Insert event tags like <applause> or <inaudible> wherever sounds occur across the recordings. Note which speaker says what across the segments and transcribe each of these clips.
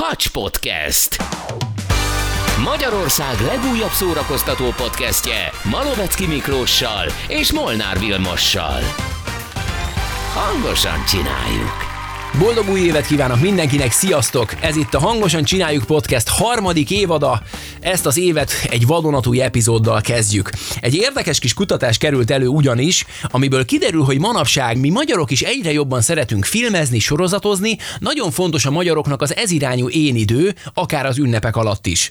Speaker 1: Hacs Podcast. Magyarország legújabb szórakoztató podcastje Malovecki Miklóssal és Molnár Vilmossal. Hangosan csináljuk!
Speaker 2: Boldog új évet kívánok mindenkinek, sziasztok! Ez itt a Hangosan Csináljuk Podcast harmadik évada. Ezt az évet egy vadonatúj epizóddal kezdjük. Egy érdekes kis kutatás került elő ugyanis, amiből kiderül, hogy manapság mi magyarok is egyre jobban szeretünk filmezni, sorozatozni, nagyon fontos a magyaroknak az ezirányú én idő, akár az ünnepek alatt is.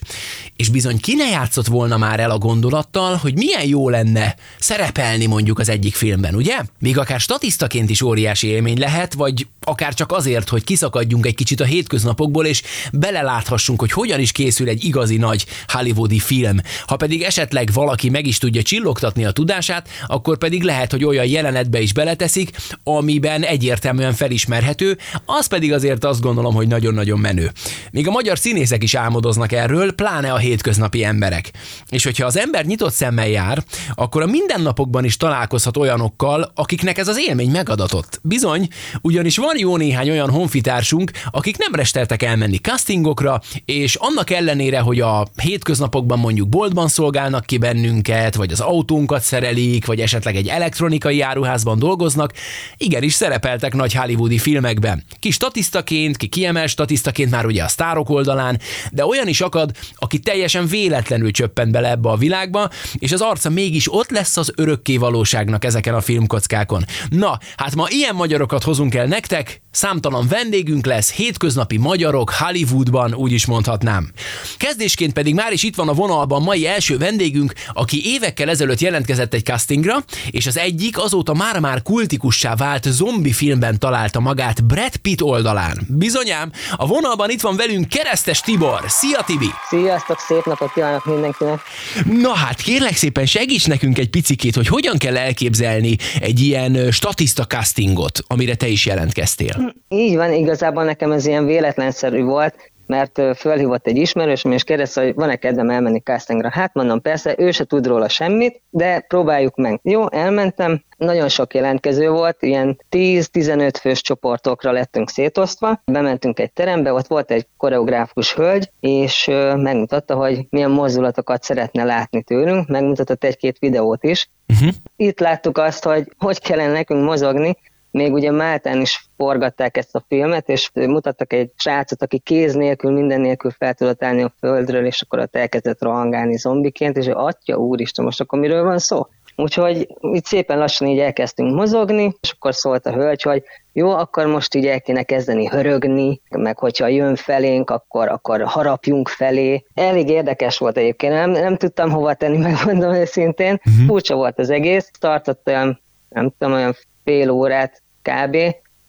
Speaker 2: És bizony ki ne játszott volna már el a gondolattal, hogy milyen jó lenne szerepelni mondjuk az egyik filmben, ugye? Még akár statisztaként is óriási élmény lehet, vagy akár csak azért, hogy kiszakadjunk egy kicsit a hétköznapokból, és beleláthassunk, hogy hogyan is készül egy igazi nagy hollywoodi film. Ha pedig esetleg valaki meg is tudja csillogtatni a tudását, akkor pedig lehet, hogy olyan jelenetbe is beleteszik, amiben egyértelműen felismerhető, az pedig azért azt gondolom, hogy nagyon-nagyon menő. Még a magyar színészek is álmodoznak erről, pláne a hétköznapi emberek. És hogyha az ember nyitott szemmel jár, akkor a mindennapokban is találkozhat olyanokkal, akiknek ez az élmény megadatott. Bizony, ugyanis van jó néhány olyan honfitársunk, akik nem resteltek elmenni castingokra, és annak ellenére, hogy a hétköznapokban mondjuk boltban szolgálnak ki bennünket, vagy az autónkat szerelik, vagy esetleg egy elektronikai áruházban dolgoznak, igenis szerepeltek nagy hollywoodi filmekben. Ki statisztaként, ki kiemel statisztaként már ugye a sztárok oldalán, de olyan is akad, aki teljesen véletlenül csöppent bele ebbe a világba, és az arca mégis ott lesz az örökké valóságnak ezeken a filmkockákon. Na, hát ma ilyen magyarokat hozunk el nektek, Számtalan vendégünk lesz, hétköznapi magyarok Hollywoodban, úgy is mondhatnám. Kezdésként pedig már is itt van a vonalban mai első vendégünk, aki évekkel ezelőtt jelentkezett egy castingra, és az egyik azóta már-már kultikussá vált zombi filmben találta magát Brad Pitt oldalán. Bizonyám, a vonalban itt van velünk Keresztes Tibor. Szia Tibi!
Speaker 3: Sziasztok, szép napot kívánok mindenkinek!
Speaker 2: Na hát, kérlek szépen segíts nekünk egy picikét, hogy hogyan kell elképzelni egy ilyen statiszta castingot, amire te is jelentkeztél.
Speaker 3: Így van, igazából nekem ez ilyen véletlenszerű volt, mert fölhívott egy ismerősöm, és kérdezte, hogy van-e kedvem elmenni castingra. Hát mondom, persze, ő se tud róla semmit, de próbáljuk meg. Jó, elmentem, nagyon sok jelentkező volt, ilyen 10-15 fős csoportokra lettünk szétosztva. Bementünk egy terembe, ott volt egy koreográfus hölgy, és megmutatta, hogy milyen mozdulatokat szeretne látni tőlünk, megmutatott egy-két videót is. Uh-huh. Itt láttuk azt, hogy hogy kellene nekünk mozogni, még ugye Máltán is forgatták ezt a filmet, és mutattak egy srácot, aki kéz nélkül, minden nélkül fel tudott állni a földről, és akkor ott elkezdett rohangálni zombiként, és atya úristen, most akkor miről van szó? Úgyhogy itt szépen lassan így elkezdtünk mozogni, és akkor szólt a hölgy, hogy jó, akkor most így el kéne kezdeni hörögni, meg hogyha jön felénk, akkor, akkor harapjunk felé. Elég érdekes volt egyébként, nem, nem tudtam hova tenni, <laughs> megmondom őszintén. Uh-huh. Furcsa volt az egész, tartott olyan, nem tudom, olyan fél órát kb.,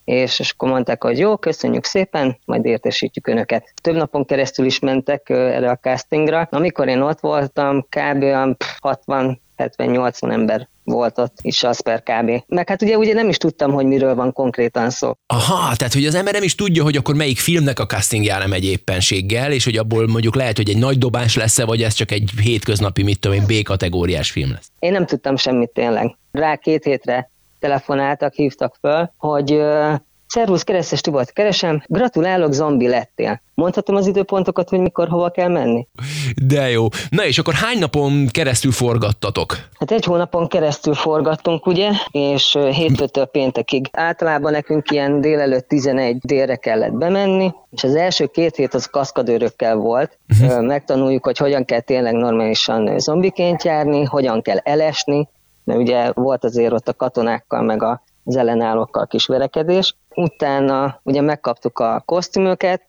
Speaker 3: és, és akkor mondták, hogy jó, köszönjük szépen, majd értesítjük önöket. Több napon keresztül is mentek erre a castingra. Amikor én ott voltam, kb. 60-70-80 ember volt ott is az per kb. Meg hát ugye, ugye nem is tudtam, hogy miről van konkrétan szó.
Speaker 2: Aha, tehát hogy az ember nem is tudja, hogy akkor melyik filmnek a castingjára megy éppenséggel, és hogy abból mondjuk lehet, hogy egy nagy dobás lesz-e, vagy ez csak egy hétköznapi, mit tudom én, B-kategóriás film lesz.
Speaker 3: Én nem tudtam semmit tényleg. Rá két hétre telefonáltak, hívtak föl, hogy Szervusz, Keresztes Tibort keresem, gratulálok, zombi lettél. Mondhatom az időpontokat, hogy mikor hova kell menni?
Speaker 2: De jó. Na és akkor hány napon keresztül forgattatok?
Speaker 3: Hát egy hónapon keresztül forgattunk, ugye, és hétfőtől péntekig. Általában nekünk ilyen délelőtt 11 délre kellett bemenni, és az első két hét az kaszkadőrökkel volt. Uh-huh. Megtanuljuk, hogy hogyan kell tényleg normálisan zombiként járni, hogyan kell elesni, mert ugye volt azért ott a katonákkal, meg az ellenállókkal kis verekedés. Utána ugye megkaptuk a kosztümöket,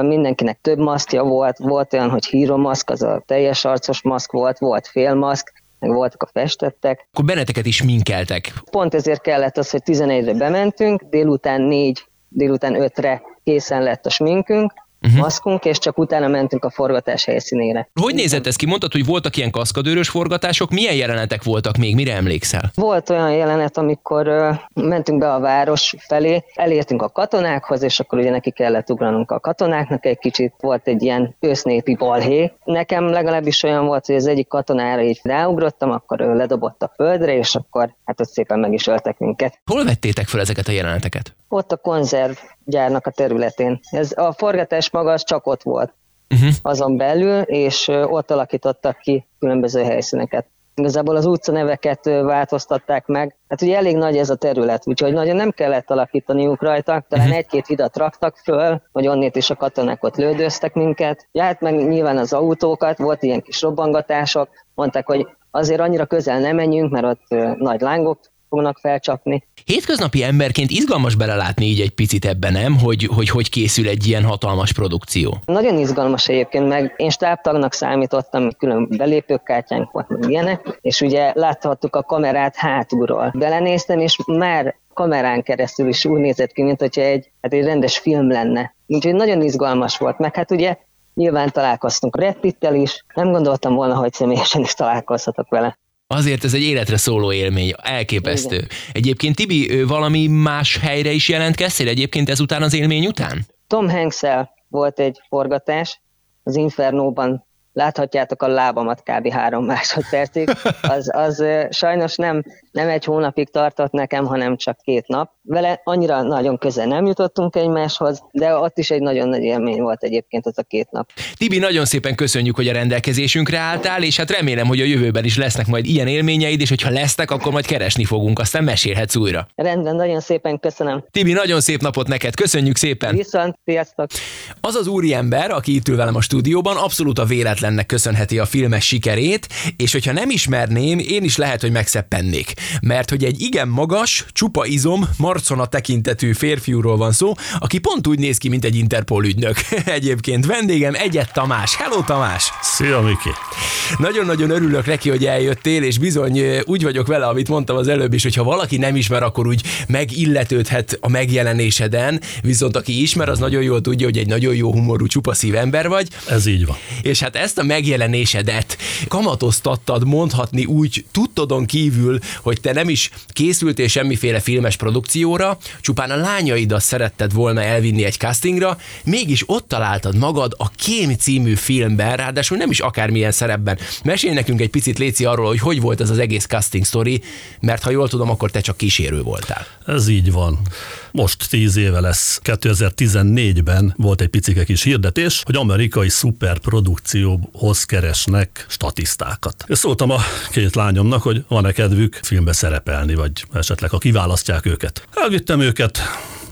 Speaker 3: mindenkinek több maszkja volt, volt olyan, hogy híromaszk, az a teljes arcos maszk volt, volt félmaszk, meg voltak a festettek.
Speaker 2: Akkor benneteket is minkeltek.
Speaker 3: Pont ezért kellett az, hogy 11-re bementünk, délután 4, délután 5-re készen lett a sminkünk, uh-huh. maszkunk, és csak utána mentünk a forgatás helyszínére.
Speaker 2: Hogy nézett ez ki? Mondtad, hogy voltak ilyen kaszkadőrös forgatások, milyen jelenetek voltak még, mire emlékszel?
Speaker 3: Volt olyan jelenet, amikor uh, mentünk be a város felé, elértünk a katonákhoz, és akkor ugye neki kellett ugranunk a katonáknak egy kicsit, volt egy ilyen ősznépi balhé. Nekem legalábbis olyan volt, hogy az egyik katonára így ráugrottam, akkor ő ledobott a földre, és akkor hát ott szépen meg is öltek minket.
Speaker 2: Hol vettétek fel ezeket a jeleneteket?
Speaker 3: ott a konzervgyárnak a területén. Ez a forgatás maga az csak ott volt uh-huh. azon belül, és ott alakítottak ki különböző helyszíneket. Igazából az utca neveket változtatták meg. Hát ugye elég nagy ez a terület, úgyhogy nagyon nem kellett alakítaniuk rajta. Talán uh-huh. egy-két hidat raktak föl, hogy onnét is a katonák ott lődöztek minket. Ja, hát meg nyilván az autókat, volt ilyen kis robbangatások. Mondták, hogy azért annyira közel nem menjünk, mert ott nagy lángok fognak felcsapni.
Speaker 2: Hétköznapi emberként izgalmas belelátni így egy picit ebben, nem? Hogy, hogy hogy készül egy ilyen hatalmas produkció.
Speaker 3: Nagyon izgalmas egyébként, meg én stábtagnak számítottam, külön belépőkártyánk volt, meg ilyenek, és ugye láthattuk a kamerát hátulról. Belenéztem, és már kamerán keresztül is úgy nézett ki, mint hogyha egy, hát egy rendes film lenne. Úgyhogy nagyon izgalmas volt, meg hát ugye nyilván találkoztunk Red Pittel is, nem gondoltam volna, hogy személyesen is találkozhatok vele.
Speaker 2: Azért ez egy életre szóló élmény, elképesztő. Igen. Egyébként Tibi, valami más helyre is jelentkeztél egyébként ezután az élmény után?
Speaker 3: Tom hanks volt egy forgatás, az Infernóban láthatjátok a lábamat kb. három másodpercig. Az, az sajnos nem, nem egy hónapig tartott nekem, hanem csak két nap. Vele annyira nagyon közel nem jutottunk egymáshoz, de ott is egy nagyon nagy élmény volt egyébként az a két nap.
Speaker 2: Tibi, nagyon szépen köszönjük, hogy a rendelkezésünkre álltál, és hát remélem, hogy a jövőben is lesznek majd ilyen élményeid, és hogyha lesznek, akkor majd keresni fogunk, aztán mesélhetsz újra.
Speaker 3: Rendben, nagyon szépen köszönöm.
Speaker 2: Tibi, nagyon szép napot neked, köszönjük szépen.
Speaker 3: Viszont, sziasztok.
Speaker 2: Az az úriember, aki itt ül velem a stúdióban, abszolút a véletlennek köszönheti a filmes sikerét, és hogyha nem ismerném, én is lehet, hogy megszeppennék. Mert hogy egy igen magas, csupa izom, marcona tekintetű férfiúról van szó, aki pont úgy néz ki, mint egy Interpol ügynök. <laughs> Egyébként vendégem Egyet Tamás. Hello Tamás!
Speaker 4: Szia Miki!
Speaker 2: Nagyon-nagyon örülök neki, hogy eljöttél, és bizony úgy vagyok vele, amit mondtam az előbb is, hogy ha valaki nem ismer, akkor úgy megilletődhet a megjelenéseden, viszont aki ismer, az nagyon jól tudja, hogy egy nagyon jó humorú, csupa szív ember vagy.
Speaker 4: Ez így van.
Speaker 2: És hát ezt a megjelenésedet kamatoztattad mondhatni úgy tudtodon kívül, hogy te nem is készültél semmiféle filmes produkcióra, csupán a lányaidat szeretted volna elvinni egy castingra, mégis ott találtad magad a Kém című filmben, ráadásul nem is akármilyen szerepben. Mesélj nekünk egy picit, Léci, arról, hogy hogy volt ez az egész casting story, mert ha jól tudom, akkor te csak kísérő voltál.
Speaker 4: Ez így van. Most tíz éve lesz, 2014-ben volt egy picike kis hirdetés, hogy amerikai szuperprodukcióhoz keresnek statisztákat. És szóltam a két lányomnak, hogy van-e kedvük filmbe szerepelni, vagy esetleg ha kiválasztják őket. Elvittem őket,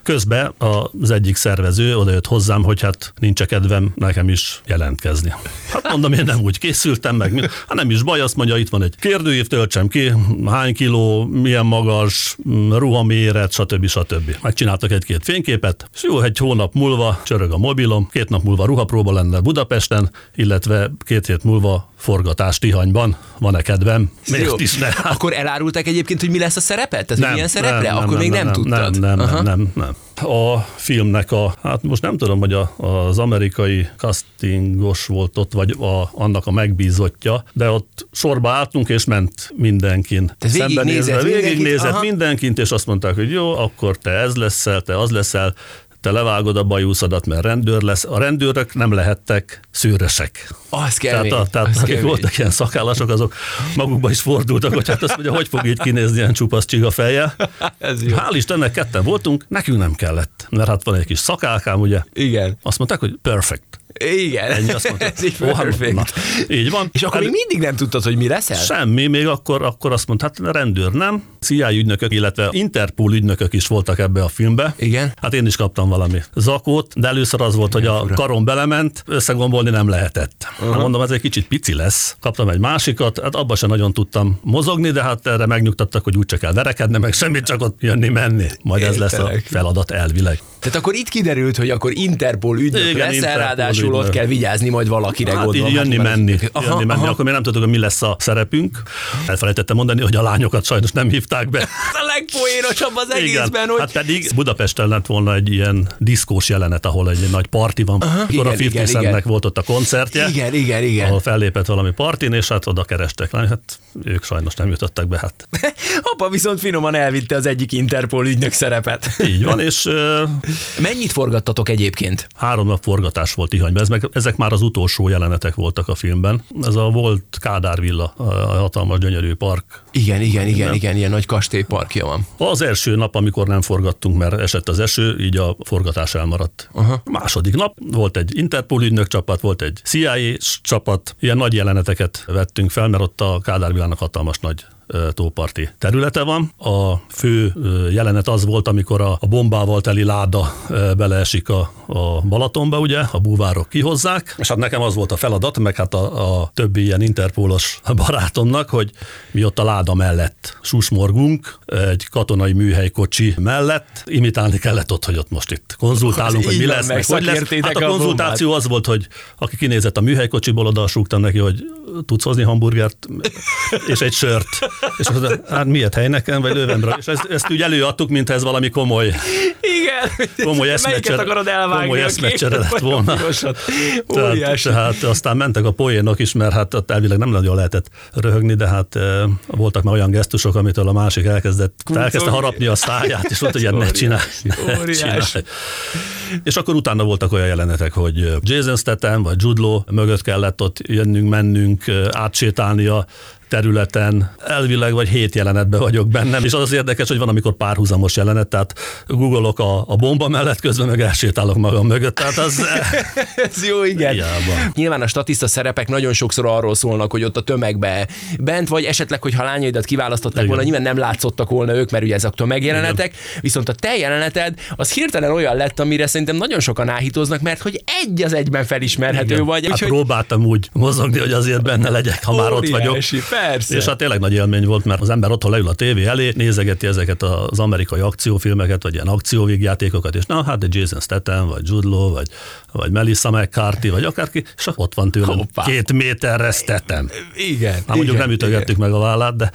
Speaker 4: Közben az egyik szervező odajött hozzám, hogy hát nincs kedvem nekem is jelentkezni. Hát mondom, én nem úgy készültem meg, hát nem is baj, azt mondja, itt van egy kérdőív, töltsem ki, hány kiló, milyen magas, ruhaméret, stb. stb. Megcsináltak egy-két fényképet, és jó, egy hónap múlva csörög a mobilom, két nap múlva ruhapróba lenne Budapesten, illetve két hét múlva forgatás Tihanyban. Van-e kedvem?
Speaker 2: Miért is ne? Akkor elárulták egyébként, hogy mi lesz a szerepet? Tehát, nem, milyen szerepre? Nem,
Speaker 4: nem,
Speaker 2: Akkor
Speaker 4: nem,
Speaker 2: még
Speaker 4: nem,
Speaker 2: nem, tudtad?
Speaker 4: Nem, nem, nem, nem, nem. A filmnek a, hát most nem tudom, hogy a, az amerikai castingos volt ott, vagy a, annak a megbízottja, de ott sorba álltunk, és ment mindenkin.
Speaker 2: Te végignézett,
Speaker 4: végignézett mindenkint, és azt mondták, hogy jó, akkor te ez leszel, te az leszel, te levágod a bajúszadat, mert rendőr lesz. A rendőrök nem lehettek szőrösek.
Speaker 2: Az kell
Speaker 4: Tehát, a, tehát az akik voltak ilyen szakállasok, azok magukba is fordultak, hogy hát azt mondja, hogy fog így kinézni ilyen csupasz csiga feje. <laughs> Ez jó. Hál' Istennek ketten voltunk, nekünk nem kellett, mert hát van egy kis szakálkám, ugye?
Speaker 2: Igen.
Speaker 4: Azt mondták, hogy perfect.
Speaker 2: Igen,
Speaker 4: Ennyi azt mondta. <laughs>
Speaker 2: ez így perfect. Na,
Speaker 4: így van.
Speaker 2: És akkor El... még mindig nem tudtad, hogy mi leszel?
Speaker 4: Semmi, még akkor, akkor azt mondta, hát rendőr nem. CIA ügynökök, illetve Interpol ügynökök is voltak ebbe a filmbe.
Speaker 2: Igen.
Speaker 4: Hát én is kaptam valami zakót, de először az volt, hogy a karom belement, összegombolni nem lehetett. Uh-huh. Mondom, ez egy kicsit pici lesz. Kaptam egy másikat, hát abban sem nagyon tudtam mozogni, de hát erre megnyugtattak, hogy úgy csak kell verekedni, meg semmit, csak ott jönni-menni. Majd ez lesz a feladat elvileg.
Speaker 2: Tehát akkor itt kiderült, hogy akkor Interpol ügynök Igen, lesz, Interpol ráadásul ügynök. ott kell vigyázni majd valakire
Speaker 4: hát
Speaker 2: gondolom.
Speaker 4: Így jönni, hát, menni. Aha, jönni, menni. Aha. Akkor még nem tudtuk, hogy mi lesz a szerepünk. Elfelejtettem mondani, hogy a lányokat sajnos nem hívták be. <laughs>
Speaker 2: a legpoénosabb az egészben,
Speaker 4: Igen.
Speaker 2: hogy...
Speaker 4: Hát pedig Budapesten lett volna egy ilyen ilyen diszkós jelenet, ahol egy, egy nagy parti van. Aha, Akkor igen, a 50 Centnek volt ott a koncertje.
Speaker 2: Igen, igen, igen.
Speaker 4: Ahol fellépett valami partin, és hát oda kerestek. Hát ők sajnos nem jutottak be. Hát. <laughs>
Speaker 2: Apa viszont finoman elvitte az egyik Interpol ügynök szerepet.
Speaker 4: Így van, és... <laughs>
Speaker 2: Mennyit forgattatok egyébként?
Speaker 4: Három nap forgatás volt Ihanyban. Ez meg, ezek már az utolsó jelenetek voltak a filmben. Ez a volt Kádár villa, a hatalmas gyönyörű park.
Speaker 2: Igen, igen, igen, igen, igen ilyen nagy kastélyparkja van.
Speaker 4: Az első nap, amikor nem forgattunk, mert esett az eső, így a forgatás elmaradt. Aha. Második nap volt egy Interpol ügynök csapat, volt egy CIA csapat, ilyen nagy jeleneteket vettünk fel, mert ott a Kádár hatalmas nagy tóparti területe van. A fő jelenet az volt, amikor a, a bombával teli láda beleesik a, a Balatonba, ugye, a búvárok kihozzák, és hát nekem az volt a feladat, meg hát a, a többi ilyen interpólos barátomnak, hogy mi ott a láda mellett susmorgunk, egy katonai műhelykocsi mellett, imitálni kellett ott, hogy ott most itt konzultálunk, hogy mi lesz, meg hogy lesz. Hát a konzultáció az volt, hogy aki kinézett a műhelykocsiból, oda neki, hogy tudsz hozni hamburgert és egy sört. És az, hát miért hely nekem, vagy lővemre? És ezt, ezt úgy előadtuk, mint ez valami komoly,
Speaker 2: Igen.
Speaker 4: komoly eszmecsere, komoly eszmecsere lett volna. Tehát, tehát, aztán mentek a poénok is, mert hát ott elvileg nem nagyon lehetett röhögni, de hát e, voltak már olyan gesztusok, amitől a másik elkezdett, elkezdte harapni a száját, és mondta, hogy ne csinálj, ne csinálj. És akkor utána voltak olyan jelenetek, hogy Jason Statham vagy Judlo mögött kellett ott jönnünk, mennünk, átsétálni a területen elvileg vagy hét jelenetben vagyok bennem, és az az érdekes, hogy van, amikor párhuzamos jelenet, tehát googolok a, a bomba mellett, közben meg elsétálok magam mögött, tehát az... <laughs>
Speaker 2: Ez jó, igen. Hiába. Nyilván a statiszta szerepek nagyon sokszor arról szólnak, hogy ott a tömegbe bent vagy, esetleg, hogyha lányaidat kiválasztották igen. volna, nyilván nem látszottak volna ők, mert ugye ezek a tömegjelenetek, igen. viszont a te jeleneted az hirtelen olyan lett, amire szerintem nagyon sokan áhítoznak, mert hogy egy az egyben felismerhető igen. vagy.
Speaker 4: Hát úgyhogy... próbáltam úgy mozogni, hogy azért benne legyek, ha már ott vagyok.
Speaker 2: Persze.
Speaker 4: És hát tényleg nagy élmény volt, mert az ember otthon leül a tévé elé, nézegeti ezeket az amerikai akciófilmeket, vagy ilyen akcióvégjátékokat, és na, hát egy Jason Statham, vagy Jude Law, vagy, vagy Melissa McCarthy, vagy akárki, és ott van tőlem Hoppá. két méterre Statham.
Speaker 2: Igen. Hát
Speaker 4: mondjuk
Speaker 2: igen,
Speaker 4: nem ütögettük igen. meg a vállát, de...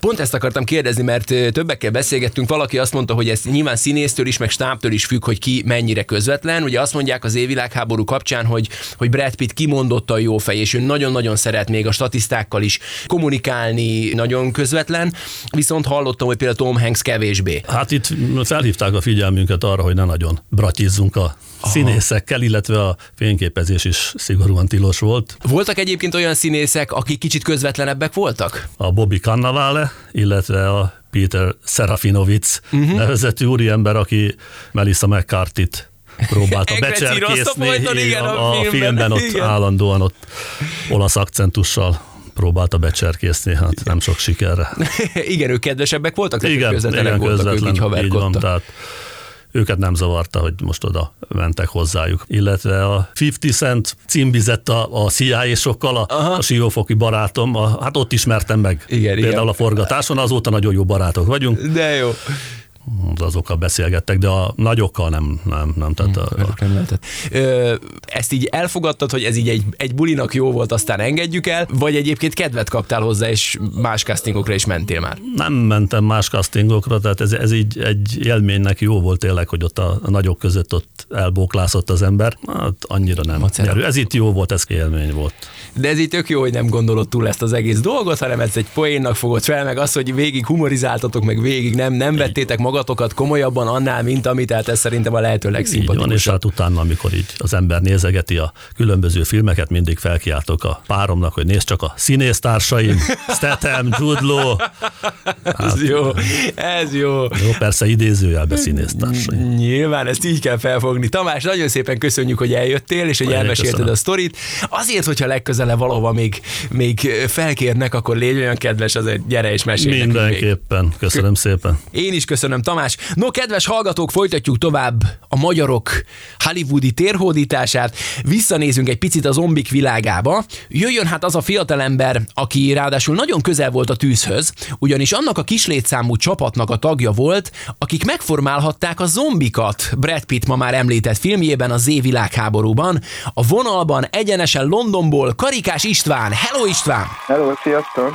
Speaker 2: Pont ezt akartam kérdezni, mert többekkel beszélgettünk, valaki azt mondta, hogy ez nyilván színésztől is, meg stábtől is függ, hogy ki mennyire közvetlen. Ugye azt mondják az évvilágháború kapcsán, hogy, hogy Brad Pitt kimondottan jó fej, és ő nagyon-nagyon szeret még a statisztákkal is kommunikálni nagyon közvetlen, viszont hallottam, hogy például Tom Hanks kevésbé.
Speaker 4: Hát itt felhívták a figyelmünket arra, hogy ne nagyon bratizzunk a Aha. színészekkel, illetve a fényképezés is szigorúan tilos volt.
Speaker 2: Voltak egyébként olyan színészek, akik kicsit közvetlenebbek voltak?
Speaker 4: A Bobby Cannavale, illetve a Peter Serafinovic uh-huh. nevezetű úriember, aki Melissa McCarthy-t próbálta <laughs> becserkészni a, a, a filmben, ott igen. állandóan ott olasz akcentussal próbálta becserkészni, hát nem sok sikerre. <laughs>
Speaker 2: igen, ők kedvesebbek voltak?
Speaker 4: Igen, igen voltak, közvetlen, ők így, így van, tehát őket nem zavarta, hogy most oda mentek hozzájuk. Illetve a 50 Cent címbizett a, a CIA-sokkal, a, a siófoki barátom, a, hát ott ismertem meg. Igen, Például igen. a forgatáson, azóta nagyon jó barátok vagyunk.
Speaker 2: De jó
Speaker 4: azokkal beszélgettek, de a nagyokkal nem, nem, nem. Tehát hmm, a, nem
Speaker 2: lehetett. Ö, ezt így elfogadtad, hogy ez így egy, egy bulinak jó volt, aztán engedjük el, vagy egyébként kedvet kaptál hozzá, és más castingokra is mentél már?
Speaker 4: Nem mentem más castingokra, tehát ez, ez így egy élménynek jó volt tényleg, hogy ott a, a nagyok között ott elbóklászott az ember. Hát annyira nem. Nyerő. Ez itt jó volt, ez élmény volt.
Speaker 2: De ez itt tök jó, hogy nem gondolod túl ezt az egész dolgot, hanem ez egy poénnak fogod fel, meg az, hogy végig humorizáltatok, meg végig nem, nem vettétek maga magatokat komolyabban annál, mint amit, tehát ez szerintem a lehető legszimpatikusabb.
Speaker 4: És hát utána, amikor így az ember nézegeti a különböző filmeket, mindig felkiáltok a páromnak, hogy nézd csak a színésztársaim, <laughs> Statham, Jude Law.
Speaker 2: Hát, ez jó, ez jó.
Speaker 4: Jó, persze idézőjelbe színésztársaim.
Speaker 2: Nyilván ezt így kell felfogni. Tamás, nagyon szépen köszönjük, hogy eljöttél, és hogy Én elmesélted köszönöm. a sztorit. Azért, hogyha legközelebb valahova még, még felkérnek, akkor légy olyan kedves, azért gyere és mesélj
Speaker 4: Mindenképpen. Köszönöm szépen.
Speaker 2: Én is köszönöm, Tamás. No, kedves hallgatók, folytatjuk tovább a magyarok hollywoodi térhódítását. Visszanézünk egy picit a zombik világába. Jöjjön hát az a fiatalember, aki ráadásul nagyon közel volt a tűzhöz, ugyanis annak a kislétszámú csapatnak a tagja volt, akik megformálhatták a zombikat. Brad Pitt ma már említett filmjében a Z világháborúban. A vonalban egyenesen Londonból Karikás István. Hello István!
Speaker 5: Hello, sziasztok!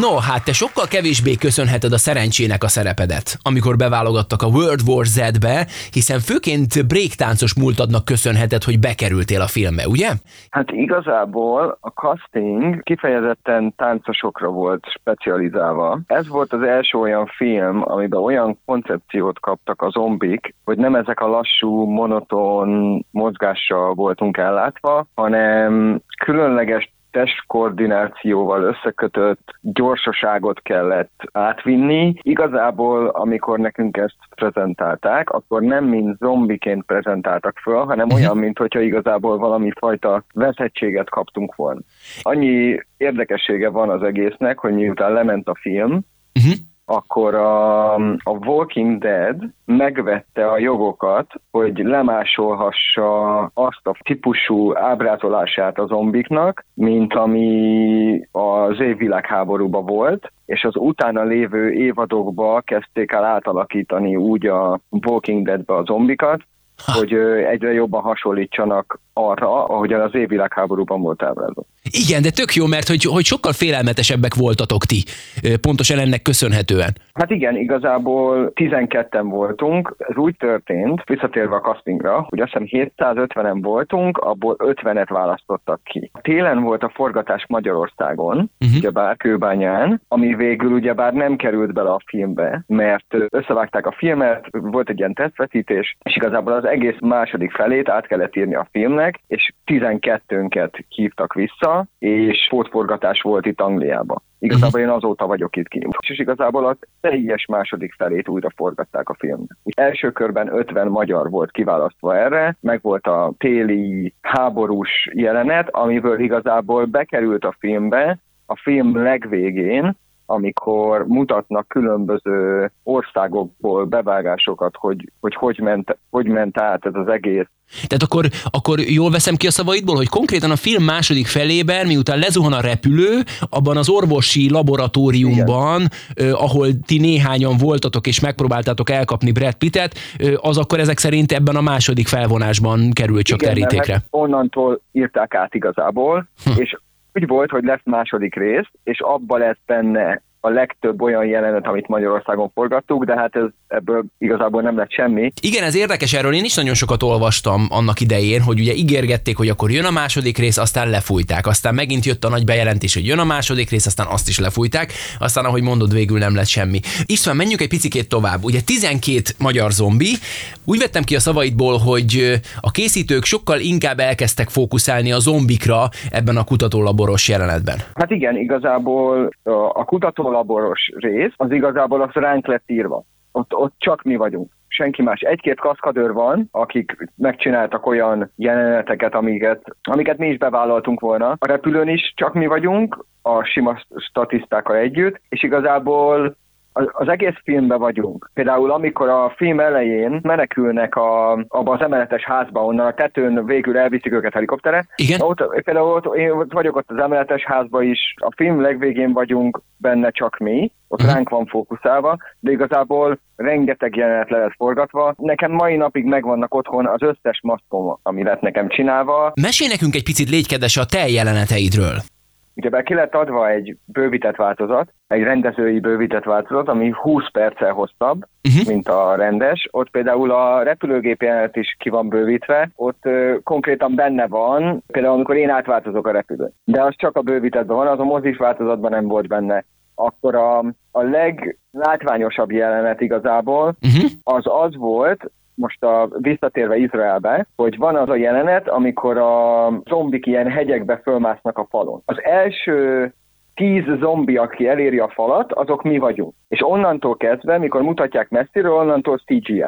Speaker 2: No, hát te sokkal kevésbé köszönheted a szerencsének a szerepedet, amikor amikor beválogattak a World War Z-be, hiszen főként breaktáncos múltadnak köszönheted, hogy bekerültél a filmbe, ugye?
Speaker 5: Hát igazából a casting kifejezetten táncosokra volt specializálva. Ez volt az első olyan film, amiben olyan koncepciót kaptak a zombik, hogy nem ezek a lassú, monoton mozgással voltunk ellátva, hanem különleges testkoordinációval összekötött gyorsaságot kellett átvinni. Igazából, amikor nekünk ezt prezentálták, akkor nem mint zombiként prezentáltak föl, hanem mhm. olyan, mint hogyha igazából valami fajta veszettséget kaptunk volna. Annyi érdekessége van az egésznek, hogy miután lement a film, uh-huh akkor a, a Walking Dead megvette a jogokat, hogy lemásolhassa azt a típusú ábrázolását a zombiknak, mint ami az évvilágháborúban volt, és az utána lévő évadokba kezdték el átalakítani úgy a Walking Deadbe a zombikat, ha. hogy egyre jobban hasonlítsanak arra, ahogyan az évvilágháborúban volt ábrázol.
Speaker 2: Igen, de tök jó, mert hogy, hogy sokkal félelmetesebbek voltatok ti, pontosan ennek köszönhetően.
Speaker 5: Hát igen, igazából 12-en voltunk, ez úgy történt, visszatérve a castingra, hogy azt hiszem 750-en voltunk, abból 50-et választottak ki. Télen volt a forgatás Magyarországon, uh-huh. ugyebár Kőbányán, ami végül ugyebár nem került bele a filmbe, mert összevágták a filmet, volt egy ilyen tesztvetítés, és igazából az egész második felét át kellett írni a filmnek, és 12-nket hívtak vissza, és pótforgatás volt itt Angliában. Igazából én azóta vagyok itt kint. És igazából a teljes második felét újra forgatták a filmnek. Első körben 50 magyar volt kiválasztva erre, meg volt a téli háborús jelenet, amiből igazából bekerült a filmbe, a film legvégén, amikor mutatnak különböző országokból bevágásokat, hogy hogy, hogy, ment, hogy ment át ez az egész
Speaker 2: tehát akkor, akkor jól veszem ki a szavaidból, hogy konkrétan a film második felében, miután lezuhan a repülő, abban az orvosi laboratóriumban, eh, ahol ti néhányan voltatok és megpróbáltátok elkapni Brad Pittet, az akkor ezek szerint ebben a második felvonásban került csak Igen, terítékre.
Speaker 5: Onnantól írták át igazából, hm. és úgy volt, hogy lesz második rész, és abba lesz benne a legtöbb olyan jelenet, amit Magyarországon forgattuk, de hát ez, ebből igazából nem lett semmi.
Speaker 2: Igen, ez érdekes, erről én is nagyon sokat olvastam annak idején, hogy ugye ígérgették, hogy akkor jön a második rész, aztán lefújták, aztán megint jött a nagy bejelentés, hogy jön a második rész, aztán azt is lefújták, aztán ahogy mondod, végül nem lett semmi. István, menjünk egy picit tovább. Ugye 12 magyar zombi, úgy vettem ki a szavaidból, hogy a készítők sokkal inkább elkezdtek fókuszálni a zombikra ebben a kutatólaboros jelenetben.
Speaker 5: Hát igen, igazából a kutató laboros rész, az igazából az ránk lett írva. Ott, ott csak mi vagyunk senki más. Egy-két kaszkadőr van, akik megcsináltak olyan jeleneteket, amiket, amiket mi is bevállaltunk volna. A repülőn is csak mi vagyunk, a sima statisztákkal együtt, és igazából az egész filmben vagyunk. Például amikor a film elején menekülnek a, abba az emeletes házba, onnan a tetőn végül elviszik őket helikoptere.
Speaker 2: Igen.
Speaker 5: Ott, például ott, én ott vagyok ott az emeletes házba is, a film legvégén vagyunk benne csak mi, ott uh-huh. ránk van fókuszálva, de igazából rengeteg jelenet le lett forgatva. Nekem mai napig megvannak otthon az összes maszkom, ami lett nekem csinálva.
Speaker 2: Mesélj nekünk egy picit légy a te jeleneteidről.
Speaker 5: Ugye be ki lett adva egy bővített változat, egy rendezői bővített változat, ami 20 perccel hosszabb, uh-huh. mint a rendes. Ott például a repülőgép jelenet is ki van bővítve, ott ö, konkrétan benne van, például amikor én átváltozok a repülőn. De az csak a bővítettben van, az a mozis változatban nem volt benne. Akkor a, a leglátványosabb jelenet igazából uh-huh. az az volt, most a, visszatérve Izraelbe, hogy van az a jelenet, amikor a zombik ilyen hegyekbe fölmásznak a falon. Az első tíz zombi, aki eléri a falat, azok mi vagyunk. És onnantól kezdve, mikor mutatják messziről, onnantól CGI.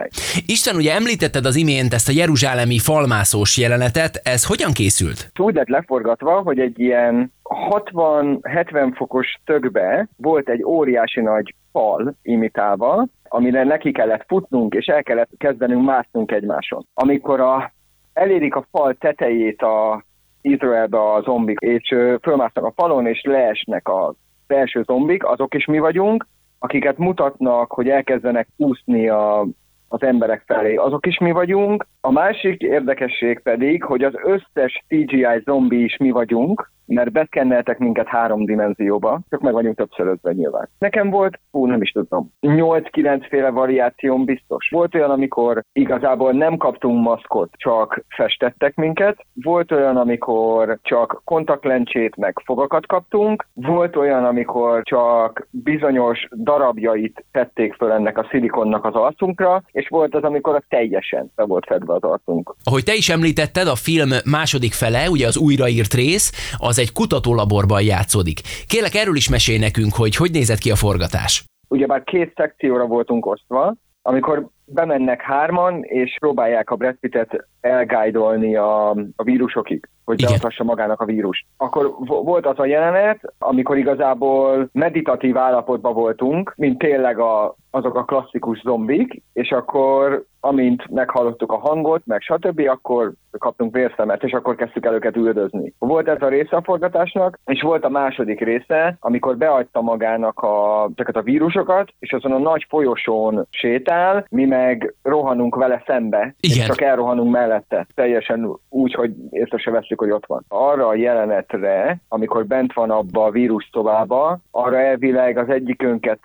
Speaker 2: Isten, ugye említetted az imént ezt a jeruzsálemi falmászós jelenetet, ez hogyan készült?
Speaker 5: Úgy lett leforgatva, hogy egy ilyen 60-70 fokos tökbe volt egy óriási nagy fal imitálva, amire neki kellett futnunk, és el kellett kezdenünk másznunk egymáson. Amikor a, elérik a fal tetejét a Izraelbe a zombik, és fölmásznak a falon, és leesnek a belső zombik, azok is mi vagyunk, akiket mutatnak, hogy elkezdenek úszni a, az emberek felé, azok is mi vagyunk, A másik érdekesség pedig, hogy az összes CGI zombi is mi vagyunk, mert beszkenneltek minket három dimenzióba, csak meg vagyunk többszörözve nyilván. Nekem volt, hú, nem is tudom, 8-9 féle variáción biztos. Volt olyan, amikor igazából nem kaptunk maszkot, csak festettek minket, volt olyan, amikor csak kontaktlencsét meg fogakat kaptunk, volt olyan, amikor csak bizonyos darabjait tették föl ennek a szilikonnak az arcunkra, és volt az, amikor a teljesen be volt fedve az arcunk.
Speaker 2: Ahogy te is említetted, a film második fele, ugye az újraírt rész, az egy kutatólaborban játszódik. Kérlek, erről is mesélj nekünk, hogy hogy nézett ki a forgatás.
Speaker 5: Ugyebár két szekcióra voltunk osztva, amikor bemennek hárman, és próbálják a Brad Pittet elgájdolni a, a vírusokig, hogy beadhassa magának a vírus. Akkor volt az a jelenet, amikor igazából meditatív állapotban voltunk, mint tényleg a, azok a klasszikus zombik, és akkor amint meghallottuk a hangot, meg stb., akkor kaptunk vérszemet, és akkor kezdtük el őket üldözni. Volt ez a része a forgatásnak, és volt a második része, amikor beadta magának a, ezeket a vírusokat, és azon a nagy folyosón sétál, mi meg rohanunk vele szembe,
Speaker 2: Igen.
Speaker 5: és csak elrohanunk mellette, teljesen úgy, hogy észre se veszük, hogy ott van. Arra a jelenetre, amikor bent van abba a vírus szobába, arra elvileg az egyikünket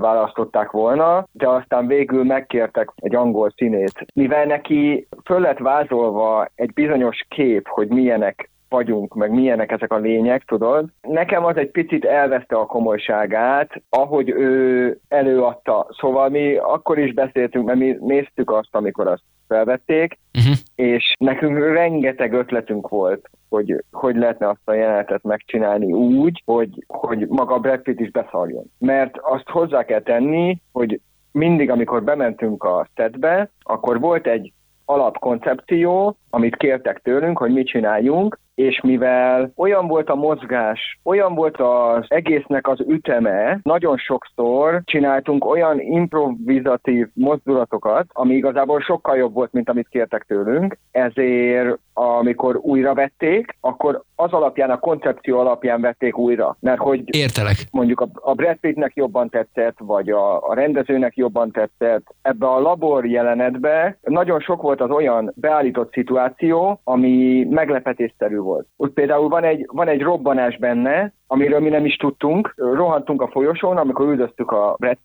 Speaker 5: választották volna, de aztán végül megkértek egy angol színét. Mivel neki föl lett vázolva egy bizonyos kép, hogy milyenek vagyunk, meg milyenek ezek a lények, tudod? Nekem az egy picit elveszte a komolyságát, ahogy ő előadta. Szóval mi akkor is beszéltünk, mert mi néztük azt, amikor azt felvették, uh-huh. és nekünk rengeteg ötletünk volt, hogy hogy lehetne azt a jelenetet megcsinálni úgy, hogy, hogy maga Brad Pitt is beszarjon. Mert azt hozzá kell tenni, hogy mindig, amikor bementünk a setbe, akkor volt egy alapkoncepció, amit kértek tőlünk, hogy mit csináljunk, és mivel olyan volt a mozgás, olyan volt az egésznek az üteme, nagyon sokszor csináltunk olyan improvizatív mozdulatokat, ami igazából sokkal jobb volt, mint amit kértek tőlünk, ezért amikor újra vették, akkor az alapján, a koncepció alapján vették újra. Mert hogy
Speaker 2: Értelek.
Speaker 5: mondjuk a, a Brad Pittnek jobban tetszett, vagy a, a rendezőnek jobban tetszett. Ebbe a labor jelenetbe nagyon sok volt az olyan beállított szituáció, ami meglepetésszerű volt. Úgy például van egy, van egy robbanás benne, amiről mi nem is tudtunk. Rohantunk a folyosón, amikor üldöztük a Brad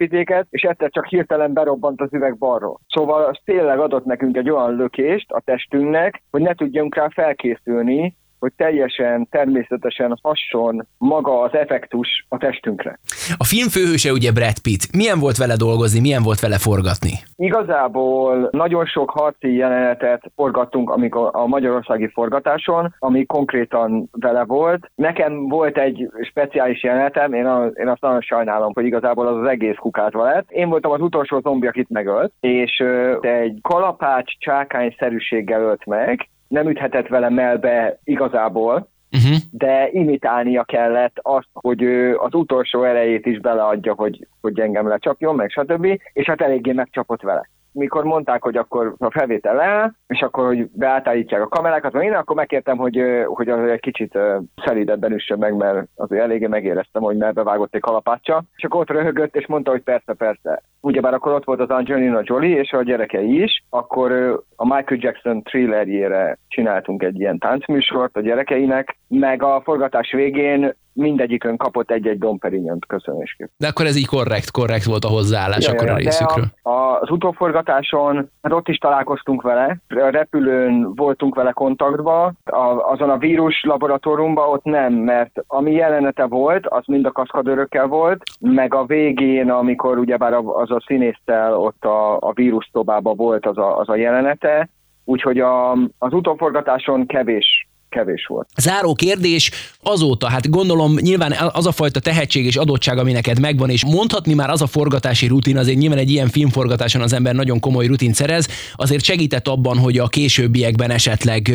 Speaker 5: és egyszer csak hirtelen berobbant az üveg balról. Szóval az tényleg adott nekünk egy olyan lökést a testünknek, hogy ne tudjunk rá felkészülni, hogy teljesen természetesen hasson maga az effektus a testünkre.
Speaker 2: A film főhőse ugye Brad Pitt. Milyen volt vele dolgozni, milyen volt vele forgatni?
Speaker 5: Igazából nagyon sok harci jelenetet forgattunk amikor a magyarországi forgatáson, ami konkrétan vele volt. Nekem volt egy speciális jelenetem, én, a, én azt nagyon sajnálom, hogy igazából az az egész kukátva lett. Én voltam az utolsó zombi, akit megölt, és egy kalapács csákányszerűséggel ölt meg, nem üthetett vele melbe igazából, uh-huh. de imitálnia kellett azt, hogy ő az utolsó erejét is beleadja, hogy, hogy engem lecsapjon, meg stb. És hát eléggé megcsapott vele mikor mondták, hogy akkor a felvétel le, és akkor, hogy beátállítják a kamerákat, én akkor megkértem, hogy, hogy az egy kicsit szelídebben üssön meg, mert azért eléggé megéreztem, hogy mert bevágott egy kalapácsa, és akkor ott röhögött, és mondta, hogy persze, persze. Ugyebár akkor ott volt az Angelina Jolie és a gyerekei is, akkor a Michael Jackson thrillerjére csináltunk egy ilyen táncműsort a gyerekeinek, meg a forgatás végén mindegyikön kapott egy-egy domperinyont köszönésképp.
Speaker 2: De akkor ez így korrekt, korrekt volt a hozzáállás ja, akkor ja, a részükről.
Speaker 5: A, a, az utóforgatáson, hát ott is találkoztunk vele, a repülőn voltunk vele kontaktba, a, azon a vírus laboratóriumban ott nem, mert ami jelenete volt, az mind a kaszkadőrökkel volt, meg a végén, amikor ugyebár az a színésztel ott a, a vírus szobában volt az a, az a jelenete, úgyhogy a, az utóforgatáson kevés kevés volt.
Speaker 2: Záró kérdés, azóta, hát gondolom nyilván az a fajta tehetség és adottság, ami neked megvan, és mondhatni már az a forgatási rutin, azért nyilván egy ilyen filmforgatáson az ember nagyon komoly rutin szerez, azért segített abban, hogy a későbbiekben esetleg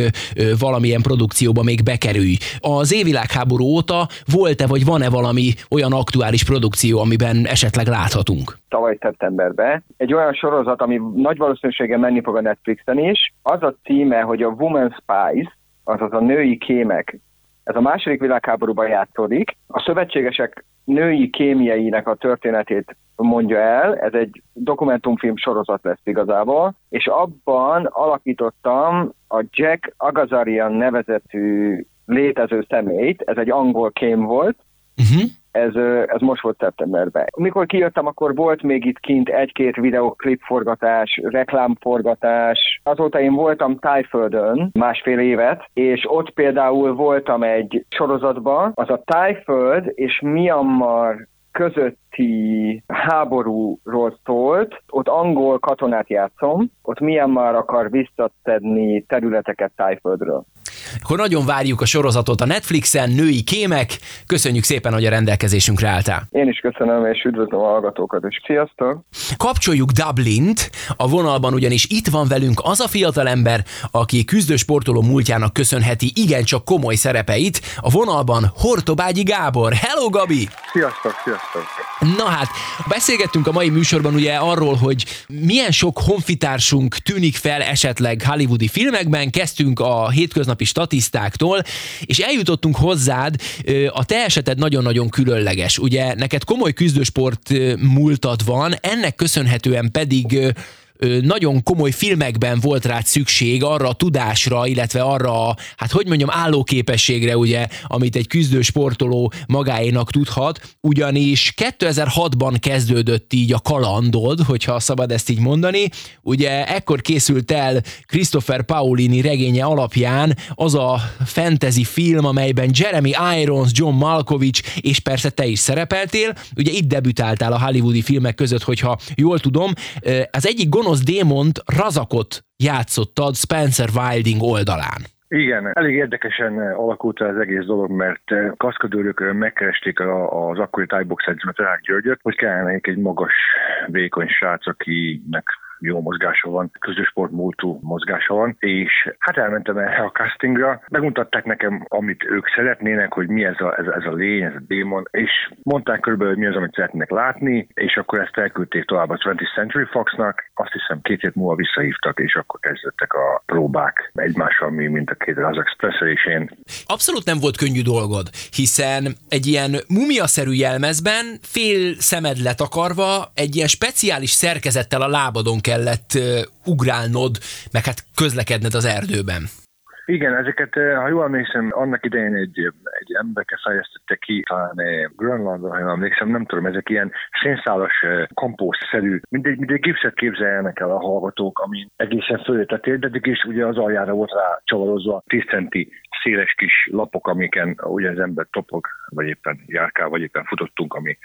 Speaker 2: valamilyen produkcióba még bekerülj. Az évvilágháború óta volt-e vagy van-e valami olyan aktuális produkció, amiben esetleg láthatunk?
Speaker 5: Tavaly szeptemberben egy olyan sorozat, ami nagy valószínűséggel menni fog a Netflixen is, az a címe, hogy a Woman Spies, azaz a női kémek. Ez a második világháborúban játszódik. A szövetségesek női kémieinek a történetét mondja el, ez egy dokumentumfilm sorozat lesz igazából, és abban alakítottam a Jack Agazarian nevezetű létező személyt, ez egy angol kém volt, uh-huh ez, ez most volt szeptemberben. Mikor kijöttem, akkor volt még itt kint egy-két videoklip forgatás, reklámforgatás. Azóta én voltam Tájföldön másfél évet, és ott például voltam egy sorozatban, az a Tájföld és Myanmar közötti háborúról szólt, ott angol katonát játszom, ott Myanmar akar visszatedni területeket Tájföldről
Speaker 2: akkor nagyon várjuk a sorozatot a Netflixen, női kémek. Köszönjük szépen, hogy a rendelkezésünkre álltál.
Speaker 5: Én is köszönöm, és üdvözlöm a hallgatókat, és sziasztok!
Speaker 2: Kapcsoljuk Dublint, a vonalban ugyanis itt van velünk az a fiatalember, aki küzdősportoló múltjának köszönheti igencsak komoly szerepeit. A vonalban Hortobágyi Gábor. Hello, Gabi!
Speaker 6: Sziasztok, sziasztok!
Speaker 2: Na hát, beszélgettünk a mai műsorban ugye arról, hogy milyen sok honfitársunk tűnik fel esetleg hollywoodi filmekben, kezdtünk a hétköznapi statisztáktól, és eljutottunk hozzád, a te eseted nagyon-nagyon különleges. Ugye neked komoly küzdősport múltad van, ennek köszönhetően pedig nagyon komoly filmekben volt rá szükség arra a tudásra, illetve arra, a, hát hogy mondjam, állóképességre, ugye, amit egy küzdő sportoló magáénak tudhat, ugyanis 2006-ban kezdődött így a kalandod, hogyha szabad ezt így mondani, ugye ekkor készült el Christopher Paulini regénye alapján az a fantasy film, amelyben Jeremy Irons, John Malkovich és persze te is szerepeltél, ugye itt debütáltál a hollywoodi filmek között, hogyha jól tudom, az egyik gonosz gonosz démont Razakot játszottad Spencer Wilding oldalán.
Speaker 6: Igen, elég érdekesen alakult az egész dolog, mert kaszkadőrök megkeresték az akkori tájbox edzőmet, Rák Györgyöt, hogy kellene egy magas, vékony srác, akinek jó mozgása van, közös sportmúltú mozgása van, és hát elmentem erre a castingra, megmutatták nekem, amit ők szeretnének, hogy mi ez a, ez, ez a lény, ez a démon, és mondták körülbelül, hogy mi az, amit szeretnének látni, és akkor ezt elküldték tovább a 20th Century Foxnak, azt hiszem két hét múlva visszahívtak, és akkor kezdődtek a próbák egymással, mi, mint a két az express és én.
Speaker 2: Abszolút nem volt könnyű dolgod, hiszen egy ilyen mumiaszerű jelmezben fél szemed letakarva egy ilyen speciális szerkezettel a lábadon kell kellett ugrálnod, meg hát közlekedned az erdőben.
Speaker 6: Igen, ezeket, ha jól emlékszem, annak idején egy, egy emberke fejlesztette ki, talán Grönlandon, ha jól emlékszem, nem tudom, ezek ilyen szénszálas kompószerű, mindegy, mindegy gipszet képzeljenek el a hallgatók, ami egészen fölé térdedik, és ugye az aljára volt rá csavarozva 10 centi széles kis lapok, amiken ugye az ember topog, vagy éppen járkál, vagy éppen futottunk, ami,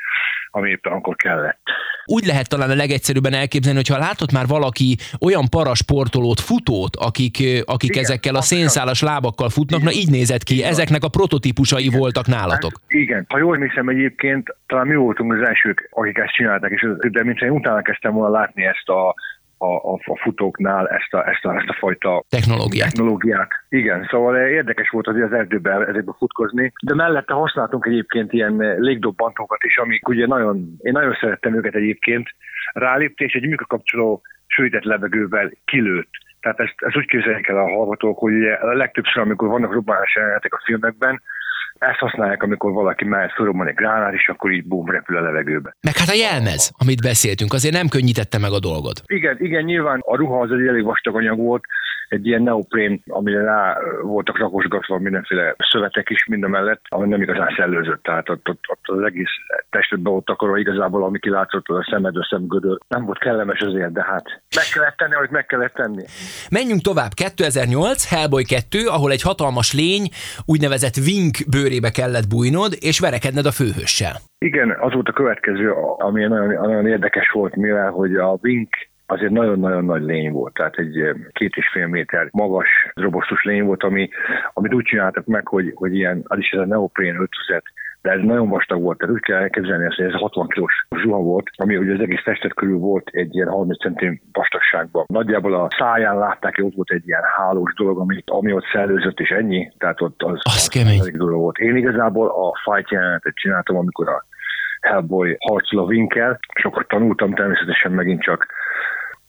Speaker 6: ami éppen akkor kellett.
Speaker 2: Úgy lehet talán a legegyszerűbben elképzelni, hogyha látott már valaki olyan parasportolót, futót, akik, akik igen, ezekkel a szénszálas lábakkal futnak, igen, na így nézett ki, igen. ezeknek a prototípusai igen. voltak nálatok.
Speaker 6: Hát, igen, ha jól hiszem egyébként, talán mi voltunk az elsők, akik ezt csinálták, és de mint én utána kezdtem volna látni ezt a a, a, a futóknál ezt a, ezt, a, ezt a fajta
Speaker 2: technológiát.
Speaker 6: technológiát. Igen, szóval érdekes volt azért az erdőben ezekbe futkozni, de mellette használtunk egyébként ilyen légdobbantókat is, amik ugye nagyon, én nagyon szerettem őket egyébként, rálépte és egy műkökapcsoló sűrített levegővel kilőtt. Tehát ezt, ezt úgy képzeljék el a hallgatók, hogy ugye a legtöbbször, amikor vannak robbanás jelenetek a filmekben, ezt használják, amikor valaki már fölrobban egy gránát, és akkor így bum, repül a levegőbe.
Speaker 2: Meg hát a jelmez, amit beszéltünk, azért nem könnyítette meg a dolgot.
Speaker 6: Igen, igen, nyilván a ruha az egy elég vastag anyag volt, egy ilyen neoprén, amire rá voltak rakosgatva mindenféle szövetek is mind a mellett, ami nem igazán szellőzött, tehát ott, ott, ott az egész testedbe ott akkor igazából, ami kilátszott, az a szemed, a szemgödör. Nem volt kellemes azért, de hát meg kellett tenni, amit meg kellett tenni.
Speaker 2: Menjünk tovább. 2008, Hellboy 2, ahol egy hatalmas lény, úgynevezett Wink bőrébe kellett bújnod, és verekedned a főhőssel.
Speaker 6: Igen, az volt a következő, ami nagyon, nagyon érdekes volt, mivel hogy a Wink azért nagyon-nagyon nagy lény volt, tehát egy eh, két és fél méter magas, robosztus lény volt, ami, amit úgy csináltak meg, hogy, hogy ilyen, az is ez a neoprén ötvözet, de ez nagyon vastag volt, tehát úgy kell elképzelni ezt, hogy ez 60 kilós zuha volt, ami ugye az egész testet körül volt egy ilyen 30 cm vastagságban. Nagyjából a száján látták, hogy ott volt egy ilyen hálós dolog, ami, ami ott szellőzött, és ennyi, tehát ott az,
Speaker 2: az, az kemény.
Speaker 6: dolog volt. Én igazából a fight jelenetet csináltam, amikor a Hellboy harcol a Winkkel. Sokat tanultam, természetesen megint csak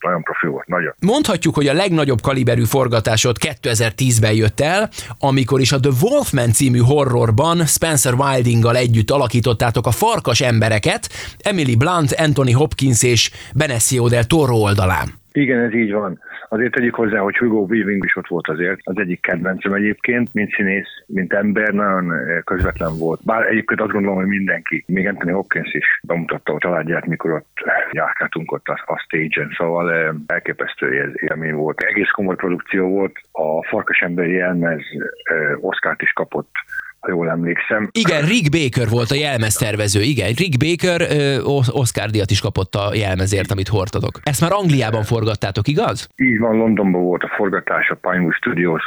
Speaker 6: nagyon profi volt, nagyon.
Speaker 2: Mondhatjuk, hogy a legnagyobb kaliberű forgatásod 2010-ben jött el, amikor is a The Wolfman című horrorban Spencer Wildinggal együtt alakítottátok a farkas embereket, Emily Blunt, Anthony Hopkins és Benicio del Toro oldalán.
Speaker 6: Igen, ez így van. Azért tegyük hozzá, hogy Hugo Weaving is ott volt azért, az egyik kedvencem egyébként, mint színész, mint ember, nagyon eh, közvetlen volt. Bár egyébként azt gondolom, hogy mindenki, még Anthony Hopkins is bemutatta a családját, mikor ott járkáltunk ott a, a stage-en, szóval eh, elképesztő élmény volt. Egész komoly produkció volt, a Farkas emberi jelmez eh, Oscar-t is kapott ha jól emlékszem.
Speaker 2: Igen, Rick Baker volt a jelmeztervező, igen. Rick Baker ö, Oscar díjat is kapott a jelmezért, amit hordtatok. Ezt már Angliában forgattátok, igaz?
Speaker 6: Így van, Londonban volt a forgatás a Pinewood Studios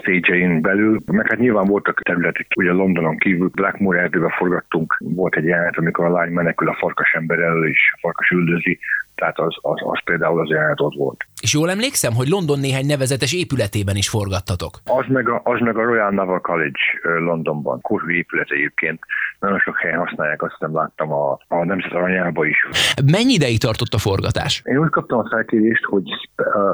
Speaker 6: stage belül, meg hát nyilván voltak területek, ugye Londonon kívül Blackmoor erdőben forgattunk, volt egy jelenet, amikor a lány menekül a farkas ember elől, és a farkas üldözi, tehát az, az, az például az jelenet ott volt.
Speaker 2: És jól emlékszem, hogy London néhány nevezetes épületében is forgattatok.
Speaker 6: Az meg a, az meg a Royal Naval College Londonban, korú épület egyébként. Nagyon sok helyen használják, azt nem láttam a, a Nemzet Aranyába is.
Speaker 2: Mennyi ideig tartott a forgatás?
Speaker 6: Én úgy kaptam a felkérést, hogy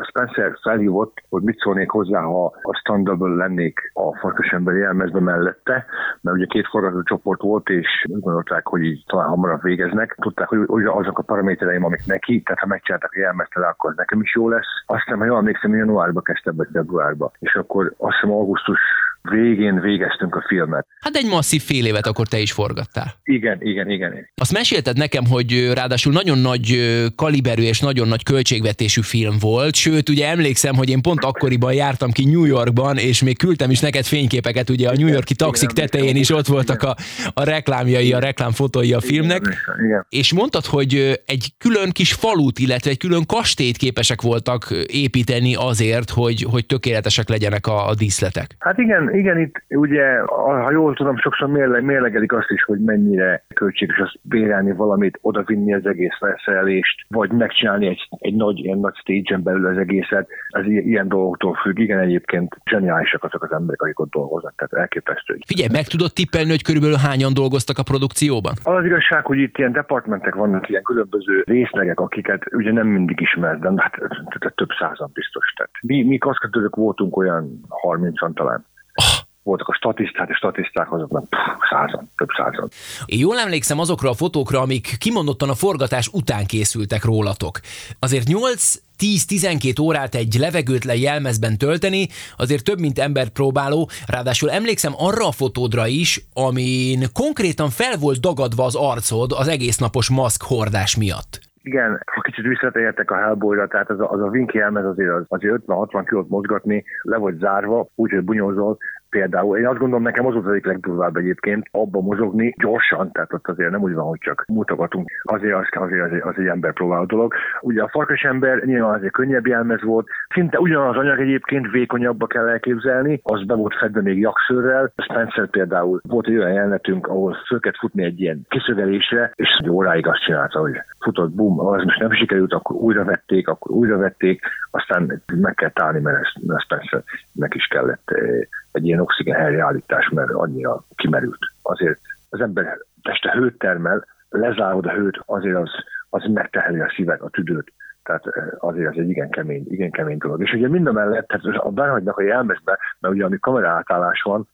Speaker 6: Spencer felhívott, hogy mit szólnék hozzá, ha a standardből lennék a farkasember jelmezbe mellette, mert ugye két forgatócsoport volt, és úgy gondolták, hogy így talán hamarabb végeznek. Tudták, hogy azok a paramétereim, amik neki, tehát ha megcsináltak jelmezt akkor nekem is jó lesz. Aztán, ha jól emlékszem, januárba kezdtem, vagy februárba. És akkor azt hiszem augusztus végén végeztünk a filmet.
Speaker 2: Hát egy masszív fél évet akkor te is forgattál.
Speaker 6: Igen, igen, igen.
Speaker 2: Azt mesélted nekem, hogy ráadásul nagyon nagy kaliberű és nagyon nagy költségvetésű film volt, sőt, ugye emlékszem, hogy én pont akkoriban jártam ki New Yorkban, és még küldtem is neked fényképeket, ugye a New Yorki taxik tetején is ott voltak a, a reklámjai, a reklámfotói a filmnek,
Speaker 6: igen, igen.
Speaker 2: és mondtad, hogy egy külön kis falut, illetve egy külön kastélyt képesek voltak építeni azért, hogy, hogy tökéletesek legyenek a, a díszletek.
Speaker 6: Hát igen, igen, itt ugye, ha jól tudom, sokszor mérleg, mérlegelik azt is, hogy mennyire költséges azt bérelni valamit, odavinni az egész felszerelést, vagy megcsinálni egy, egy nagy, ilyen nagy stage-en belül az egészet. Ez ilyen dolgoktól függ. Igen, egyébként zseniálisak azok az emberek, akik ott dolgoznak, tehát elképesztő.
Speaker 2: Figyelj, meg tudod tippelni, hogy körülbelül hányan dolgoztak a produkcióban?
Speaker 6: Az, az igazság, hogy itt ilyen departmentek vannak, ilyen különböző részlegek, akiket ugye nem mindig ismer, de hát több százan biztos. Tehát mi, mi kaszkadőrök voltunk olyan 30 talán voltak a statiszták, és statiszták azoknak százan, több százan.
Speaker 2: Én jól emlékszem azokra a fotókra, amik kimondottan a forgatás után készültek rólatok. Azért 8 10-12 órát egy levegőtlen jelmezben tölteni, azért több, mint embert próbáló, ráadásul emlékszem arra a fotódra is, amin konkrétan fel volt dagadva az arcod az egész napos maszk hordás miatt.
Speaker 6: Igen, ha kicsit visszatértek a Hellboyra, tehát az a, az a Vinky elmez azért, az, azért 50-60 kilót mozgatni, le vagy zárva, úgyhogy bunyózol, például. Én azt gondolom, nekem az volt az egyik legdurvább egyébként, abba mozogni gyorsan, tehát ott azért nem úgy van, hogy csak mutogatunk. Azért az, azért az, az egy ember próbáló dolog. Ugye a farkas ember nyilván azért könnyebb jelmez volt, szinte ugyanaz anyag egyébként vékonyabbba kell elképzelni, az be volt fedve még jakszőrrel. Spencer például volt egy olyan jelenetünk, ahol föl kellett futni egy ilyen kiszögelésre, és egy óráig azt csinálta, hogy futott, bum, az most nem sikerült, akkor újra vették, akkor újra vették, aztán meg kell állni, mert ezt, Spencernek is kellett eh, egy ilyen oxigén helyreállítás, mert annyira kimerült. Azért az ember teste hőt termel, lezárod a hőt, azért az, az megteheli a szívet, a tüdőt. Tehát eh, azért ez egy igen kemény, igen kemény dolog. És ugye mind a mellett, tehát a behagynak a jelmezbe, mert ugye ami kamera átállás van,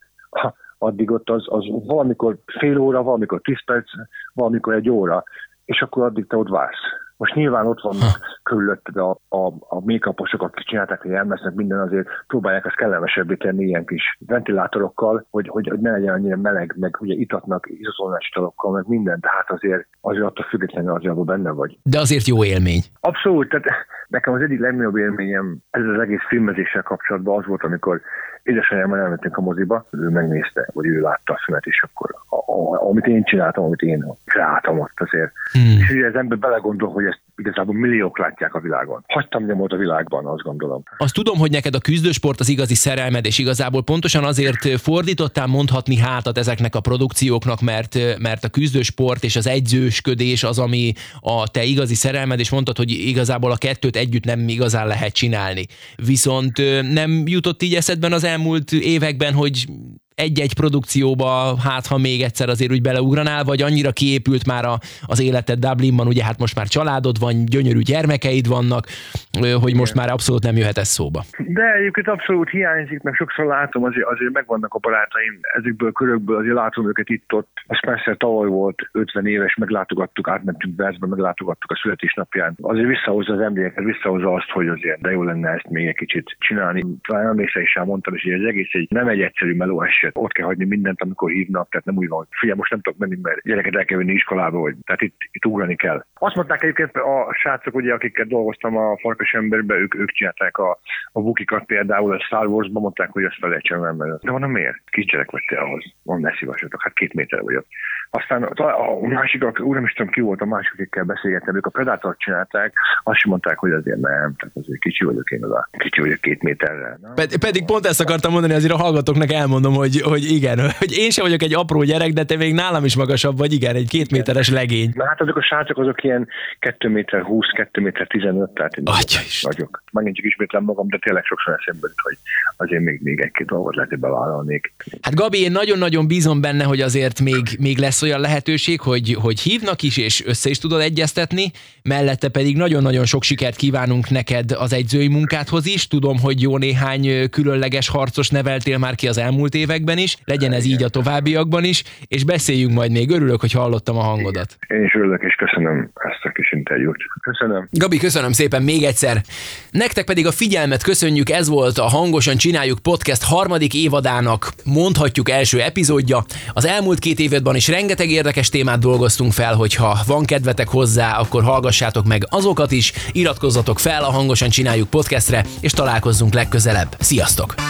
Speaker 6: addig ott az, az valamikor fél óra, valamikor tíz perc, valamikor egy óra, és akkor addig te ott vársz. Most nyilván ott vannak körülötted a, a, a make-uposok, akik csinálták, hogy elmesznek minden, azért próbálják ezt kellemesebbé tenni ilyen kis ventilátorokkal, hogy, hogy, hogy ne legyen annyira meleg, meg ugye itatnak izotolás italokkal, meg minden, tehát azért, azért attól függetlenül azért benne vagy.
Speaker 2: De azért jó élmény.
Speaker 6: Abszolút, tehát nekem az egyik legnagyobb élményem ez az egész filmezéssel kapcsolatban az volt, amikor édesanyámmal elmentünk a moziba, ő megnézte, vagy ő látta a filmet, és akkor a, a, amit én csináltam, amit én kreáltam ott azért. Hmm. És ugye az ember belegondol, hogy ezt igazából milliók látják a világon. Hagytam nyomot a világban, azt gondolom.
Speaker 2: Azt tudom, hogy neked a küzdősport az igazi szerelmed, és igazából pontosan azért fordítottál mondhatni hátat ezeknek a produkcióknak, mert, mert a küzdősport és az egyzősködés az, ami a te igazi szerelmed, és mondtad, hogy igazából a kettőt együtt nem igazán lehet csinálni. Viszont nem jutott így eszedben az elmúlt években, hogy egy-egy produkcióba, hát ha még egyszer azért úgy beleugranál, vagy annyira kiépült már a, az életed Dublinban, ugye hát most már családod van, gyönyörű gyermekeid vannak, hogy most már abszolút nem jöhet ez szóba.
Speaker 6: De egyébként abszolút hiányzik, meg sokszor látom, azért, azért megvannak a barátaim ezekből körökből, azért látom őket itt-ott. Ez persze tavaly volt, 50 éves, meglátogattuk, átmentünk Velszbe, meglátogattuk a születésnapján. Azért visszahozza az emléket, visszahozza azt, hogy azért de jó lenne ezt még egy kicsit csinálni. Talán emlékszel is mondtam, hogy ez egész egy, nem egy egyszerű meló eset. Ott kell hagyni mindent, amikor hívnak, tehát nem úgy van, hogy figyelj, most nem tudok menni, mert gyereket el kell venni iskolába, vagy tehát itt, itt ugrani kell. Azt mondták egyébként a srácok, ugye, akikkel dolgoztam a farkas emberbe, ők, ők csinálták a, a bukikat például a Star Wars-ban, mondták, hogy ezt felejtsem el, mert de van miért? Kisgyerek vettél ahhoz, van ne szívassatok, hát két méter vagyok. Aztán a másik, úr nem is tudom ki volt a másik, akikkel beszélgettem, ők a Predator csinálták, azt sem mondták, hogy azért nem, tehát azért kicsi vagyok én oda, kicsi vagyok két méterre.
Speaker 2: Ped- pedig pont ezt akartam mondani, azért a hallgatóknak elmondom, hogy, hogy igen, <laughs> hogy én sem vagyok egy apró gyerek, de te még nálam is magasabb vagy, igen, egy két méteres legény.
Speaker 6: Na hát azok a srácok azok ilyen 2 méter 20, 2 méter 15, tehát én vagyok. Megint csak ismétlem magam, de tényleg sokszor eszembe jut, hogy azért még, még egy-két dolgot lehet, hogy bevállalnék.
Speaker 2: Hát Gabi, én nagyon-nagyon bízom benne, hogy azért még, még lesz olyan lehetőség, hogy, hogy hívnak is, és össze is tudod egyeztetni, mellette pedig nagyon-nagyon sok sikert kívánunk neked az egyzői munkádhoz is. Tudom, hogy jó néhány különleges harcos neveltél már ki az elmúlt években is, legyen ez így a továbbiakban is, és beszéljünk majd még. Örülök, hogy hallottam a hangodat.
Speaker 6: Én is örülök, és köszönöm ezt a kis interjút. Köszönöm.
Speaker 2: Gabi, köszönöm szépen még egyszer. Nektek pedig a figyelmet köszönjük, ez volt a Hangosan Csináljuk podcast harmadik évadának, mondhatjuk első epizódja. Az elmúlt két évadban is rengeteg érdekes témát dolgoztunk fel, hogyha van kedvetek hozzá, akkor hallgassátok meg azokat is, iratkozzatok fel a Hangosan Csináljuk podcastre, és találkozzunk legközelebb. Sziasztok!